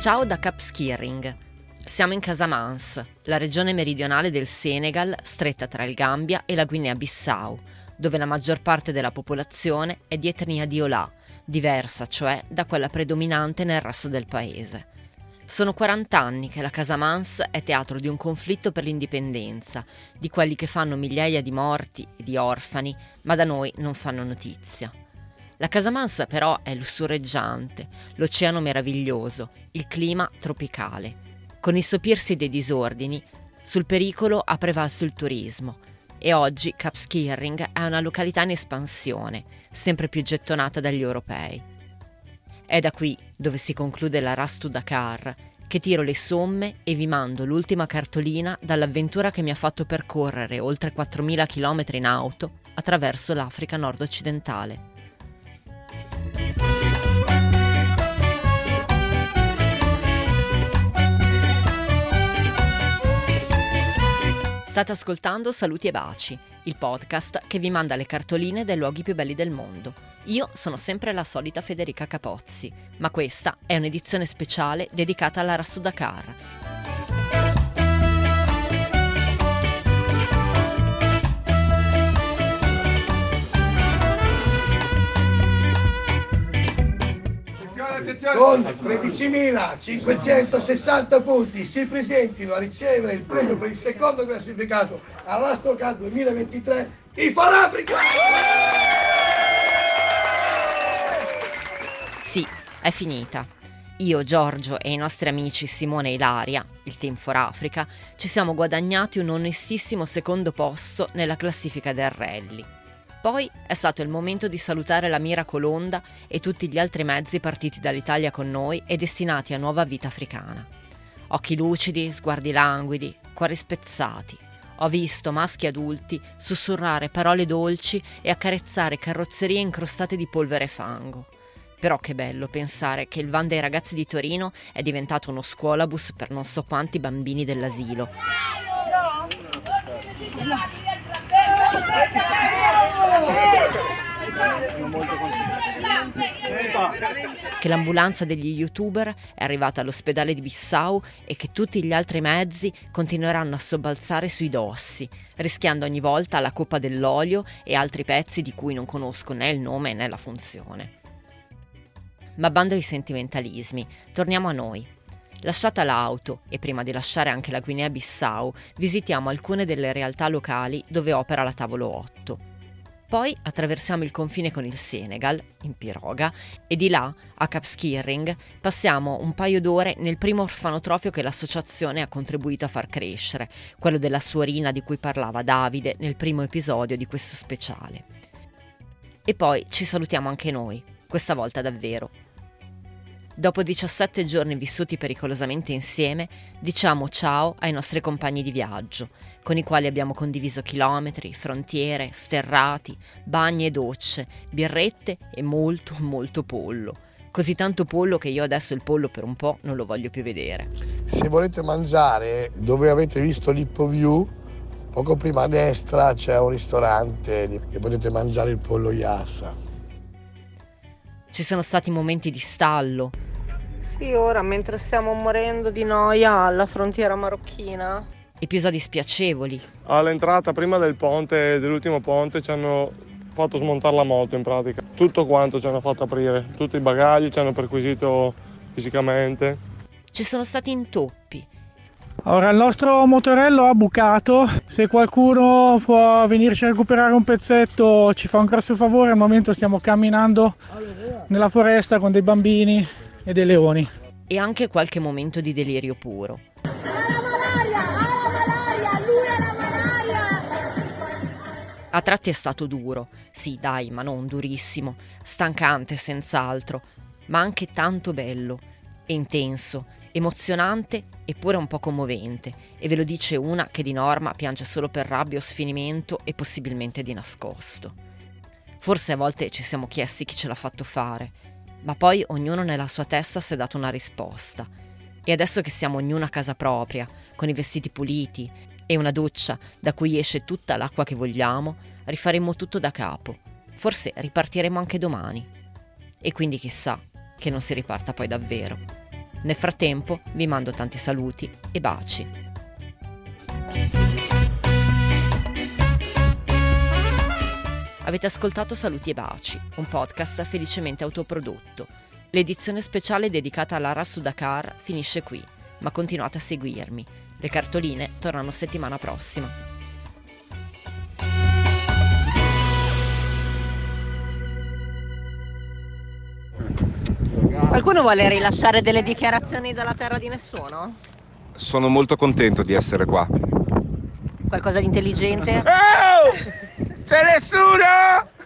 Ciao da Cap Skirring. Siamo in Casamance, la regione meridionale del Senegal, stretta tra il Gambia e la Guinea-Bissau, dove la maggior parte della popolazione è di etnia di Olà, diversa cioè da quella predominante nel resto del paese. Sono 40 anni che la Casamance è teatro di un conflitto per l'indipendenza, di quelli che fanno migliaia di morti e di orfani, ma da noi non fanno notizia. La Casamance però è lussureggiante, l'oceano meraviglioso, il clima tropicale. Con il sopirsi dei disordini, sul pericolo ha prevalso il turismo e oggi Cap Skirring è una località in espansione, sempre più gettonata dagli europei. È da qui, dove si conclude la Rastu Dakar, che tiro le somme e vi mando l'ultima cartolina dall'avventura che mi ha fatto percorrere oltre 4.000 km in auto attraverso l'Africa nord-occidentale. State ascoltando Saluti e Baci, il podcast che vi manda le cartoline dei luoghi più belli del mondo. Io sono sempre la solita Federica Capozzi, ma questa è un'edizione speciale dedicata alla Rastu con 13.560 punti si presentino a ricevere il premio per il secondo classificato all'Astocal 2023 i Farafrica! Sì, è finita. Io, Giorgio e i nostri amici Simone e Ilaria, il Team for Africa, ci siamo guadagnati un onestissimo secondo posto nella classifica del rally. Poi è stato il momento di salutare la Mira Colonda e tutti gli altri mezzi partiti dall'Italia con noi e destinati a nuova vita africana. Occhi lucidi, sguardi languidi, cuori spezzati. Ho visto maschi adulti sussurrare parole dolci e accarezzare carrozzerie incrostate di polvere e fango. Però che bello pensare che il van dei ragazzi di Torino è diventato uno scuolabus per non so quanti bambini dell'asilo. Che l'ambulanza degli youtuber è arrivata all'ospedale di Bissau e che tutti gli altri mezzi continueranno a sobbalzare sui dossi, rischiando ogni volta la coppa dell'olio e altri pezzi di cui non conosco né il nome né la funzione. Ma bando ai sentimentalismi, torniamo a noi. Lasciata l'auto e prima di lasciare anche la Guinea-Bissau, visitiamo alcune delle realtà locali dove opera la Tavolo 8. Poi attraversiamo il confine con il Senegal, in piroga, e di là, a Cap Skirring, passiamo un paio d'ore nel primo orfanotrofio che l'associazione ha contribuito a far crescere, quello della suorina di cui parlava Davide nel primo episodio di questo speciale. E poi ci salutiamo anche noi, questa volta davvero, Dopo 17 giorni vissuti pericolosamente insieme, diciamo ciao ai nostri compagni di viaggio, con i quali abbiamo condiviso chilometri, frontiere, sterrati, bagni e docce, birrette e molto, molto pollo. Così tanto pollo che io adesso il pollo per un po' non lo voglio più vedere. Se volete mangiare dove avete visto l'Hippo View, poco prima a destra c'è un ristorante e potete mangiare il pollo Yassa. Ci sono stati momenti di stallo, sì, ora mentre stiamo morendo di noia alla frontiera marocchina. Episodi spiacevoli. All'entrata prima del ponte, dell'ultimo ponte, ci hanno fatto smontare la moto in pratica. Tutto quanto ci hanno fatto aprire, tutti i bagagli ci hanno perquisito fisicamente. Ci sono stati intoppi. Ora il nostro motorello ha bucato, se qualcuno può venirci a recuperare un pezzetto ci fa un grosso favore, al momento stiamo camminando nella foresta con dei bambini e dei leoni. E anche qualche momento di delirio puro. A tratti è stato duro, sì dai, ma non durissimo, stancante senz'altro, ma anche tanto bello e intenso, emozionante eppure un po' commovente, e ve lo dice una che di norma piange solo per rabbia o sfinimento e possibilmente di nascosto. Forse a volte ci siamo chiesti chi ce l'ha fatto fare, ma poi ognuno nella sua testa si è dato una risposta. E adesso che siamo ognuno a casa propria, con i vestiti puliti e una doccia da cui esce tutta l'acqua che vogliamo, rifaremo tutto da capo. Forse ripartiremo anche domani. E quindi chissà che non si riparta poi davvero. Nel frattempo vi mando tanti saluti e baci. Avete ascoltato Saluti e Baci, un podcast felicemente autoprodotto. L'edizione speciale dedicata all'Ara su Dakar finisce qui, ma continuate a seguirmi. Le cartoline tornano settimana prossima. Qualcuno vuole rilasciare delle dichiarazioni dalla terra di nessuno? Sono molto contento di essere qua. Qualcosa di intelligente? Oh! C'è nessuno!